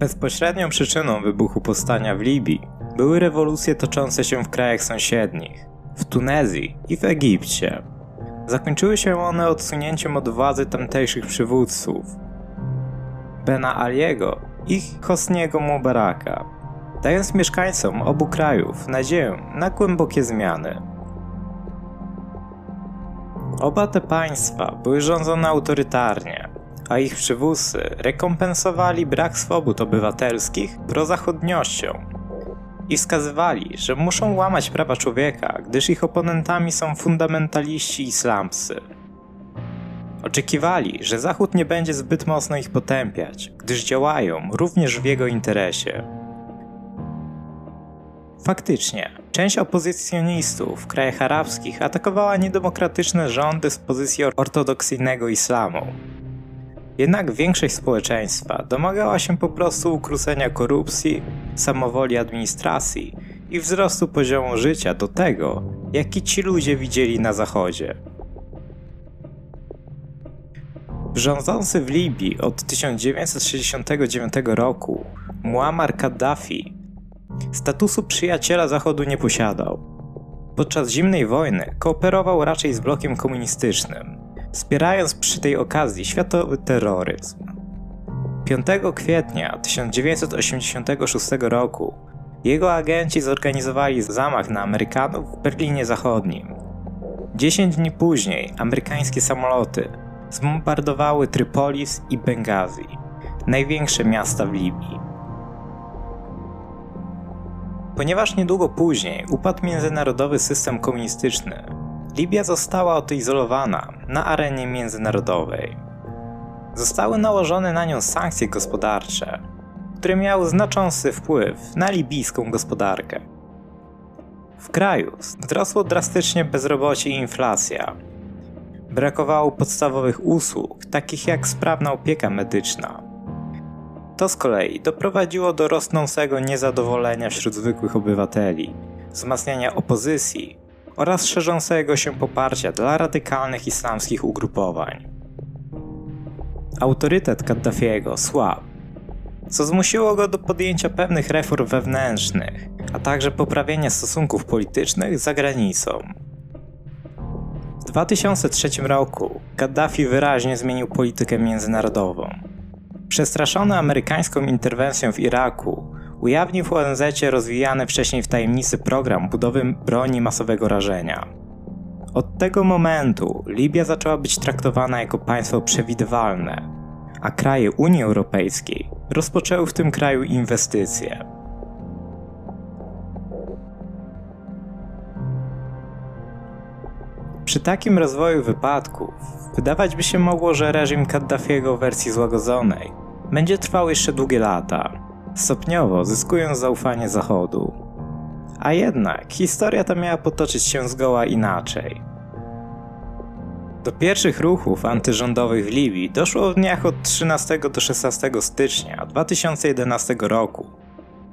Bezpośrednią przyczyną wybuchu powstania w Libii były rewolucje toczące się w krajach sąsiednich, w Tunezji i w Egipcie. Zakończyły się one odsunięciem od władzy tamtejszych przywódców Bena Aliego i Hosniego Mubaraka, dając mieszkańcom obu krajów nadzieję na głębokie zmiany. Oba te państwa były rządzone autorytarnie, a ich przywódcy rekompensowali brak swobód obywatelskich prozachodniością i wskazywali, że muszą łamać prawa człowieka, gdyż ich oponentami są fundamentaliści islamscy. Oczekiwali, że Zachód nie będzie zbyt mocno ich potępiać, gdyż działają również w jego interesie. Faktycznie, część opozycjonistów w krajach arabskich atakowała niedemokratyczne rządy z pozycji ortodoksyjnego islamu. Jednak większość społeczeństwa domagała się po prostu ukrócenia korupcji, samowoli administracji i wzrostu poziomu życia do tego, jaki ci ludzie widzieli na zachodzie. Rządzący w Libii od 1969 roku Muammar Kaddafi statusu przyjaciela Zachodu nie posiadał. Podczas zimnej wojny kooperował raczej z blokiem komunistycznym, wspierając przy tej okazji światowy terroryzm. 5 kwietnia 1986 roku jego agenci zorganizowali zamach na Amerykanów w Berlinie Zachodnim. 10 dni później amerykańskie samoloty zbombardowały Trypolis i Bengazi, największe miasta w Libii. Ponieważ niedługo później upadł międzynarodowy system komunistyczny, Libia została odizolowana na arenie międzynarodowej. Zostały nałożone na nią sankcje gospodarcze, które miały znaczący wpływ na libijską gospodarkę. W kraju wzrosło drastycznie bezrobocie i inflacja, brakowało podstawowych usług, takich jak sprawna opieka medyczna. To z kolei doprowadziło do rosnącego niezadowolenia wśród zwykłych obywateli, wzmacniania opozycji oraz szerzącego się poparcia dla radykalnych islamskich ugrupowań. Autorytet Kaddafiego słabł, co zmusiło go do podjęcia pewnych reform wewnętrznych, a także poprawienia stosunków politycznych z zagranicą. W 2003 roku Gaddafi wyraźnie zmienił politykę międzynarodową. Przestraszony amerykańską interwencją w Iraku, ujawnił w ONZ rozwijany wcześniej w tajemnicy program budowy broni masowego rażenia. Od tego momentu Libia zaczęła być traktowana jako państwo przewidywalne, a kraje Unii Europejskiej rozpoczęły w tym kraju inwestycje. Przy takim rozwoju wypadków, wydawać by się mogło, że reżim Kaddafiego w wersji złagodzonej będzie trwał jeszcze długie lata, stopniowo zyskując zaufanie Zachodu. A jednak historia ta miała potoczyć się zgoła inaczej. Do pierwszych ruchów antyrządowych w Libii doszło w dniach od 13 do 16 stycznia 2011 roku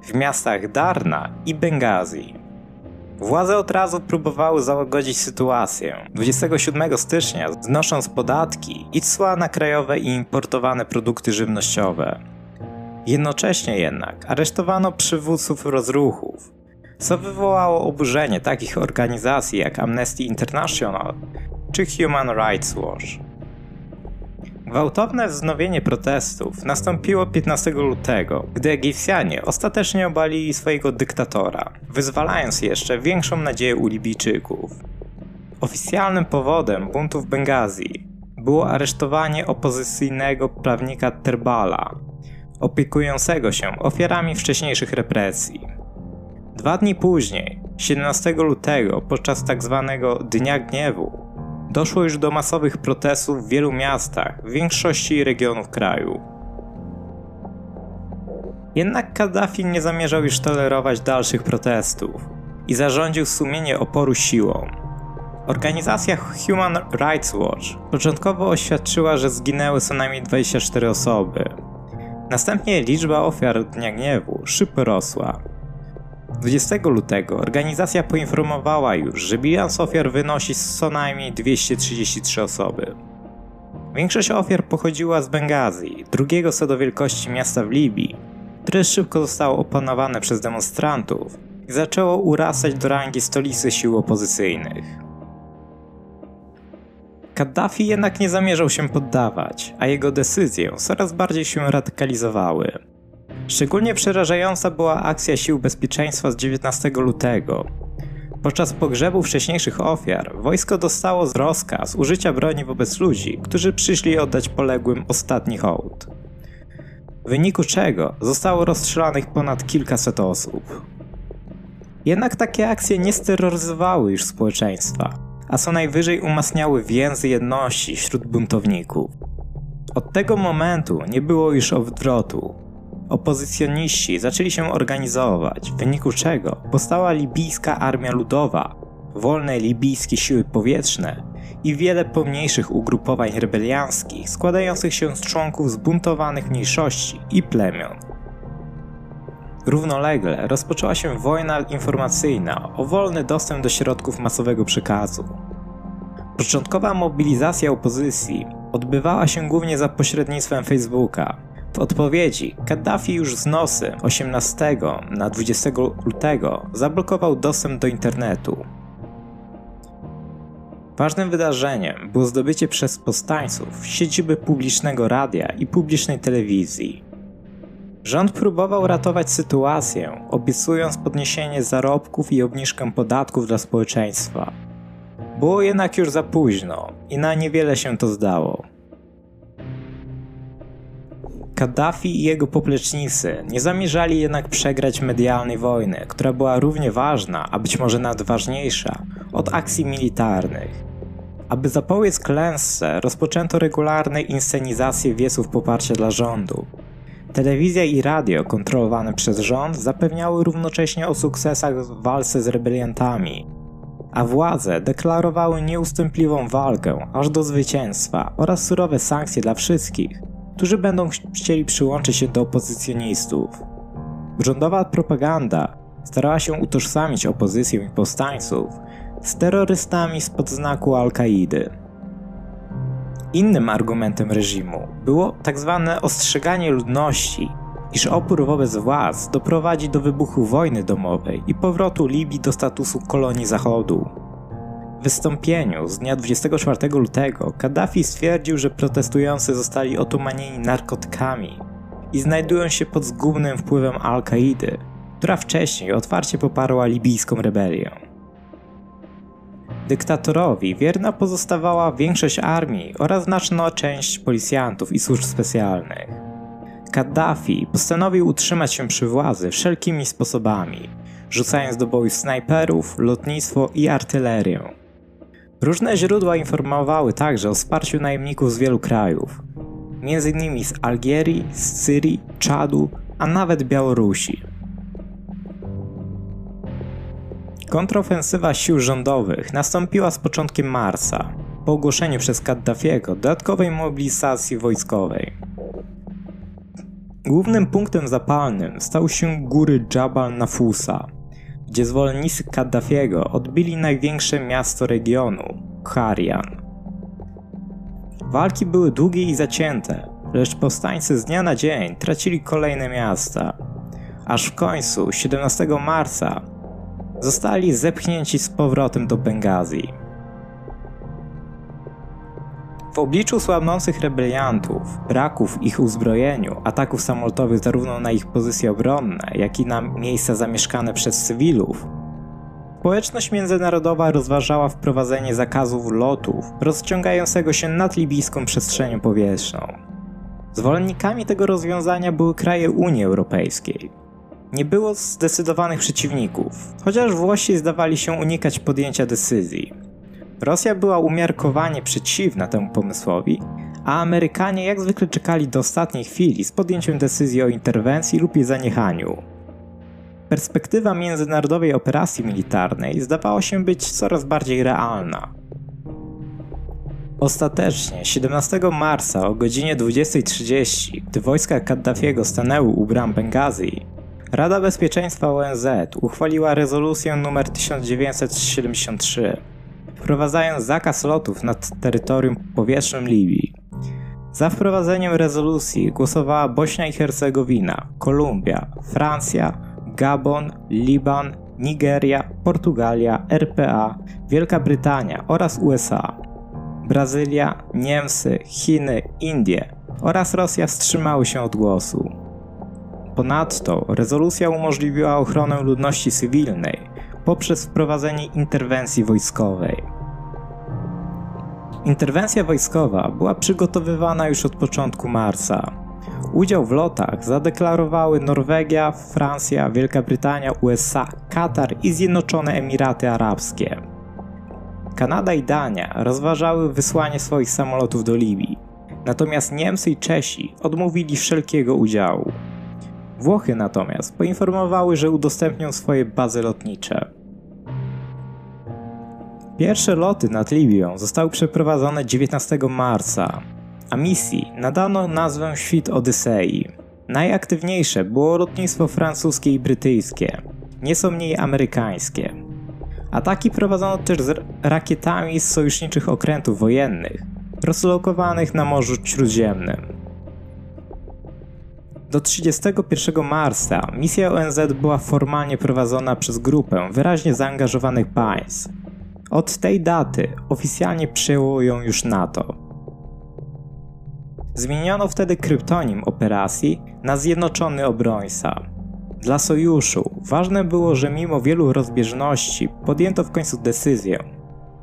w miastach Darna i Bengazi. Władze od razu próbowały załagodzić sytuację. 27 stycznia znosząc podatki i cła na krajowe i importowane produkty żywnościowe. Jednocześnie jednak aresztowano przywódców rozruchów, co wywołało oburzenie takich organizacji jak Amnesty International czy Human Rights Watch. Gwałtowne wznowienie protestów nastąpiło 15 lutego, gdy Egipcjanie ostatecznie obalili swojego dyktatora, wyzwalając jeszcze większą nadzieję u Libijczyków. Oficjalnym powodem buntu w Bengazji było aresztowanie opozycyjnego prawnika Terbala, opiekującego się ofiarami wcześniejszych represji. Dwa dni później, 17 lutego, podczas tzw. Tak Dnia Gniewu, doszło już do masowych protestów w wielu miastach, w większości regionów kraju. Jednak Kaddafi nie zamierzał już tolerować dalszych protestów i zarządził sumienie oporu siłą. Organizacja Human Rights Watch początkowo oświadczyła, że zginęły co najmniej 24 osoby. Następnie liczba ofiar Dnia Gniewu szybko rosła. 20 lutego organizacja poinformowała już, że bilans ofiar wynosi co najmniej 233 osoby. Większość ofiar pochodziła z Bengazji, drugiego co do wielkości miasta w Libii, które szybko zostało opanowane przez demonstrantów i zaczęło urastać do rangi stolicy sił opozycyjnych. Kaddafi jednak nie zamierzał się poddawać, a jego decyzje coraz bardziej się radykalizowały. Szczególnie przerażająca była akcja sił bezpieczeństwa z 19 lutego. Podczas pogrzebu wcześniejszych ofiar wojsko dostało rozkaz użycia broni wobec ludzi, którzy przyszli oddać poległym ostatni hołd. W wyniku czego zostało rozstrzelanych ponad kilkaset osób. Jednak takie akcje nie steroryzowały już społeczeństwa, a co najwyżej umacniały więzy jedności wśród buntowników. Od tego momentu nie było już odwrotu. Opozycjoniści zaczęli się organizować, w wyniku czego powstała libijska armia ludowa, wolne libijskie siły powietrzne i wiele pomniejszych ugrupowań rebelianckich składających się z członków zbuntowanych mniejszości i plemion. Równolegle rozpoczęła się wojna informacyjna o wolny dostęp do środków masowego przekazu. Początkowa mobilizacja opozycji odbywała się głównie za pośrednictwem Facebooka. W odpowiedzi Kaddafi już z nosy 18 na 20 lutego zablokował dostęp do internetu. Ważnym wydarzeniem było zdobycie przez powstańców siedziby publicznego radia i publicznej telewizji. Rząd próbował ratować sytuację, obiecując podniesienie zarobków i obniżkę podatków dla społeczeństwa. Było jednak już za późno i na niewiele się to zdało. Kaddafi i jego poplecznicy nie zamierzali jednak przegrać medialnej wojny, która była równie ważna, a być może nawet ważniejsza, od akcji militarnych. Aby zapobiec klęsce, rozpoczęto regularne inscenizacje wieców poparcia dla rządu, Telewizja i radio kontrolowane przez rząd zapewniały równocześnie o sukcesach w walce z rebeliantami, a władze deklarowały nieustępliwą walkę aż do zwycięstwa oraz surowe sankcje dla wszystkich, którzy będą chcieli przyłączyć się do opozycjonistów. Rządowa propaganda starała się utożsamić opozycję i powstańców z terrorystami spod znaku Al-Kaidy. Innym argumentem reżimu było tzw. Tak ostrzeganie ludności, iż opór wobec władz doprowadzi do wybuchu wojny domowej i powrotu Libii do statusu kolonii Zachodu. W wystąpieniu z dnia 24 lutego Kaddafi stwierdził, że protestujący zostali otumanieni narkotykami i znajdują się pod zgubnym wpływem Al-Kaidy, która wcześniej otwarcie poparła libijską rebelię. Dyktatorowi wierna pozostawała większość armii oraz znaczna część policjantów i służb specjalnych. Kaddafi postanowił utrzymać się przy władzy wszelkimi sposobami, rzucając do boju snajperów, lotnictwo i artylerię. Różne źródła informowały także o wsparciu najemników z wielu krajów, m.in. z Algierii, z Syrii, Czadu, a nawet Białorusi. Kontrofensywa sił rządowych nastąpiła z początkiem marca, po ogłoszeniu przez Kaddafiego dodatkowej mobilizacji wojskowej. Głównym punktem zapalnym stał się góry Jabal Nafusa, gdzie zwolennicy Kaddafiego odbili największe miasto regionu, Harian. Walki były długie i zacięte, lecz powstańcy z dnia na dzień tracili kolejne miasta, aż w końcu 17 marca zostali zepchnięci z powrotem do Bengazji. W obliczu słabnących rebeliantów, braków ich uzbrojeniu, ataków samolotowych zarówno na ich pozycje obronne, jak i na miejsca zamieszkane przez cywilów, społeczność międzynarodowa rozważała wprowadzenie zakazu lotów rozciągającego się nad libijską przestrzenią powietrzną. Zwolennikami tego rozwiązania były kraje Unii Europejskiej, nie było zdecydowanych przeciwników, chociaż Włosi zdawali się unikać podjęcia decyzji. Rosja była umiarkowanie przeciwna temu pomysłowi, a Amerykanie jak zwykle czekali do ostatniej chwili z podjęciem decyzji o interwencji lub jej zaniechaniu. Perspektywa międzynarodowej operacji militarnej zdawała się być coraz bardziej realna. Ostatecznie 17 marca o godzinie 20.30, gdy wojska Kaddafiego stanęły u bram Bengazji, Rada Bezpieczeństwa ONZ uchwaliła rezolucję nr 1973, wprowadzając zakaz lotów nad terytorium powietrznym Libii. Za wprowadzeniem rezolucji głosowała Bośnia i Hercegowina, Kolumbia, Francja, Gabon, Liban, Nigeria, Portugalia, RPA, Wielka Brytania oraz USA. Brazylia, Niemcy, Chiny, Indie oraz Rosja wstrzymały się od głosu. Ponadto rezolucja umożliwiła ochronę ludności cywilnej poprzez wprowadzenie interwencji wojskowej. Interwencja wojskowa była przygotowywana już od początku marca. Udział w lotach zadeklarowały Norwegia, Francja, Wielka Brytania, USA, Katar i Zjednoczone Emiraty Arabskie. Kanada i Dania rozważały wysłanie swoich samolotów do Libii, natomiast Niemcy i Czesi odmówili wszelkiego udziału. Włochy natomiast poinformowały, że udostępnią swoje bazy lotnicze. Pierwsze loty nad Libią zostały przeprowadzone 19 marca, a misji nadano nazwę Świt Odysei. Najaktywniejsze było lotnictwo francuskie i brytyjskie, nieco mniej amerykańskie. Ataki prowadzono też z rakietami z sojuszniczych okrętów wojennych, rozlokowanych na Morzu Śródziemnym. Do 31 marca misja ONZ była formalnie prowadzona przez grupę wyraźnie zaangażowanych państw. Od tej daty oficjalnie przyjęło ją już NATO. Zmieniono wtedy kryptonim operacji na Zjednoczony Obrońca. Dla sojuszu ważne było, że mimo wielu rozbieżności podjęto w końcu decyzję,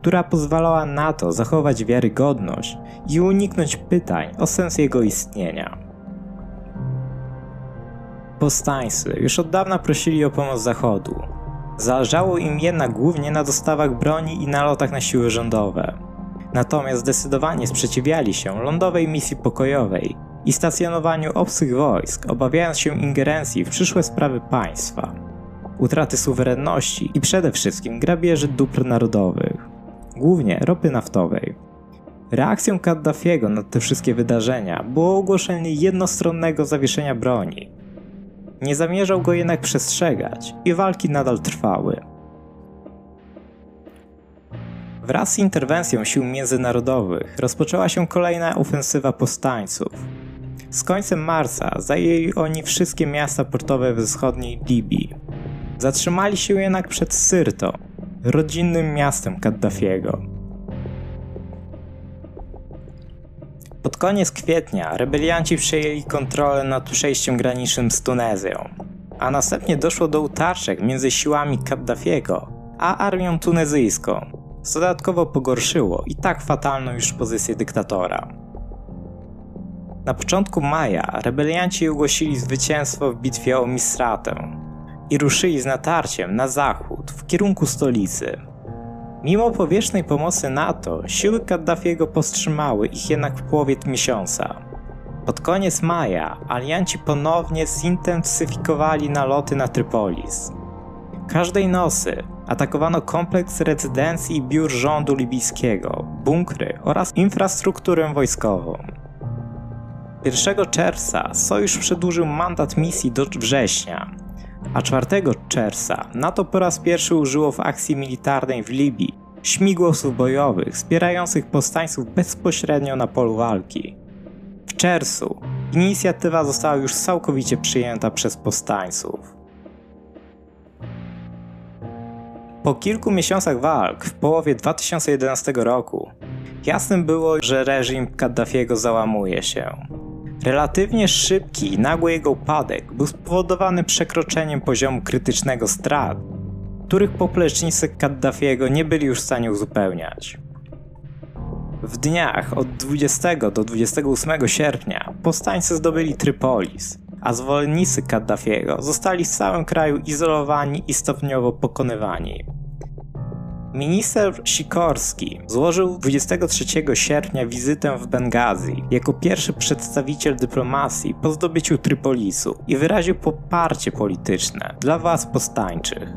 która pozwalała NATO zachować wiarygodność i uniknąć pytań o sens jego istnienia. Powstańcy już od dawna prosili o pomoc Zachodu. Zależało im jednak głównie na dostawach broni i nalotach na siły rządowe. Natomiast zdecydowanie sprzeciwiali się lądowej misji pokojowej i stacjonowaniu obcych wojsk, obawiając się ingerencji w przyszłe sprawy państwa, utraty suwerenności i przede wszystkim grabieży dóbr narodowych, głównie ropy naftowej. Reakcją Kaddafiego na te wszystkie wydarzenia było ogłoszenie jednostronnego zawieszenia broni. Nie zamierzał go jednak przestrzegać i walki nadal trwały. Wraz z interwencją sił międzynarodowych rozpoczęła się kolejna ofensywa powstańców. Z końcem marca zajęli oni wszystkie miasta portowe we wschodniej Libii. Zatrzymali się jednak przed Syrto, rodzinnym miastem Kaddafiego. Pod koniec kwietnia rebelianci przejęli kontrolę nad przejściem granicznym z Tunezją, a następnie doszło do utarczek między siłami Kaddafiego a armią tunezyjską, co dodatkowo pogorszyło i tak fatalną już pozycję dyktatora. Na początku maja rebelianci ogłosili zwycięstwo w bitwie o Misratę i ruszyli z natarciem na zachód w kierunku stolicy. Mimo powierzchnej pomocy NATO, siły Kaddafiego powstrzymały ich jednak w połowie miesiąca. Pod koniec maja alianci ponownie zintensyfikowali naloty na Trypolis. Każdej nocy atakowano kompleks rezydencji i biur rządu libijskiego, bunkry oraz infrastrukturę wojskową. 1 czerwca sojusz przedłużył mandat misji do września, a 4 czerwca NATO po raz pierwszy użyło w akcji militarnej w Libii śmigłowców bojowych wspierających powstańców bezpośrednio na polu walki. W czerwcu inicjatywa została już całkowicie przyjęta przez powstańców. Po kilku miesiącach walk w połowie 2011 roku jasnym było, że reżim Kaddafiego załamuje się. Relatywnie szybki i nagły jego upadek był spowodowany przekroczeniem poziomu krytycznego strat, których poplecznicy Kaddafiego nie byli już w stanie uzupełniać. W dniach od 20 do 28 sierpnia powstańcy zdobyli Trypolis, a zwolennicy Kaddafiego zostali w całym kraju izolowani i stopniowo pokonywani. Minister Sikorski złożył 23 sierpnia wizytę w Bengazji jako pierwszy przedstawiciel dyplomacji po zdobyciu Trypolisu i wyraził poparcie polityczne dla władz powstańczych.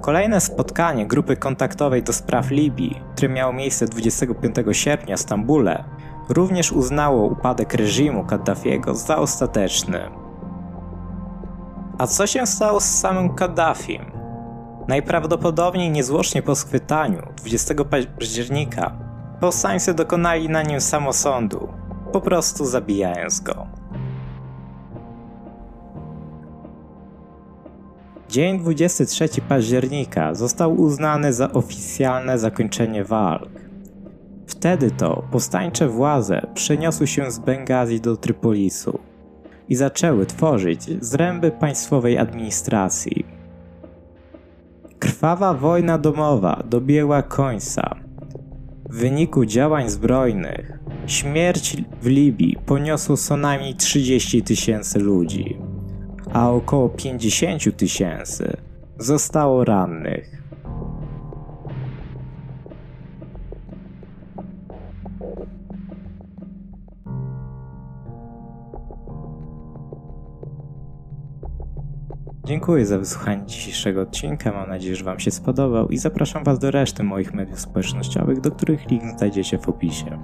Kolejne spotkanie grupy kontaktowej do spraw Libii, które miało miejsce 25 sierpnia w Stambule, również uznało upadek reżimu Kaddafiego za ostateczny. A co się stało z samym Kaddafim? Najprawdopodobniej niezwłocznie po schwytaniu 20 października powstańcy dokonali na nim samosądu po prostu zabijając go. Dzień 23 października został uznany za oficjalne zakończenie walk. Wtedy to powstańcze władze przeniosły się z Bengazji do Trypolisu i zaczęły tworzyć zręby państwowej administracji. Krwawa wojna domowa dobiegła końca. W wyniku działań zbrojnych śmierć w Libii poniosło co najmniej 30 tysięcy ludzi, a około 50 tysięcy zostało rannych. Dziękuję za wysłuchanie dzisiejszego odcinka. Mam nadzieję, że Wam się spodobał i zapraszam Was do reszty moich mediów społecznościowych, do których link znajdziecie w opisie.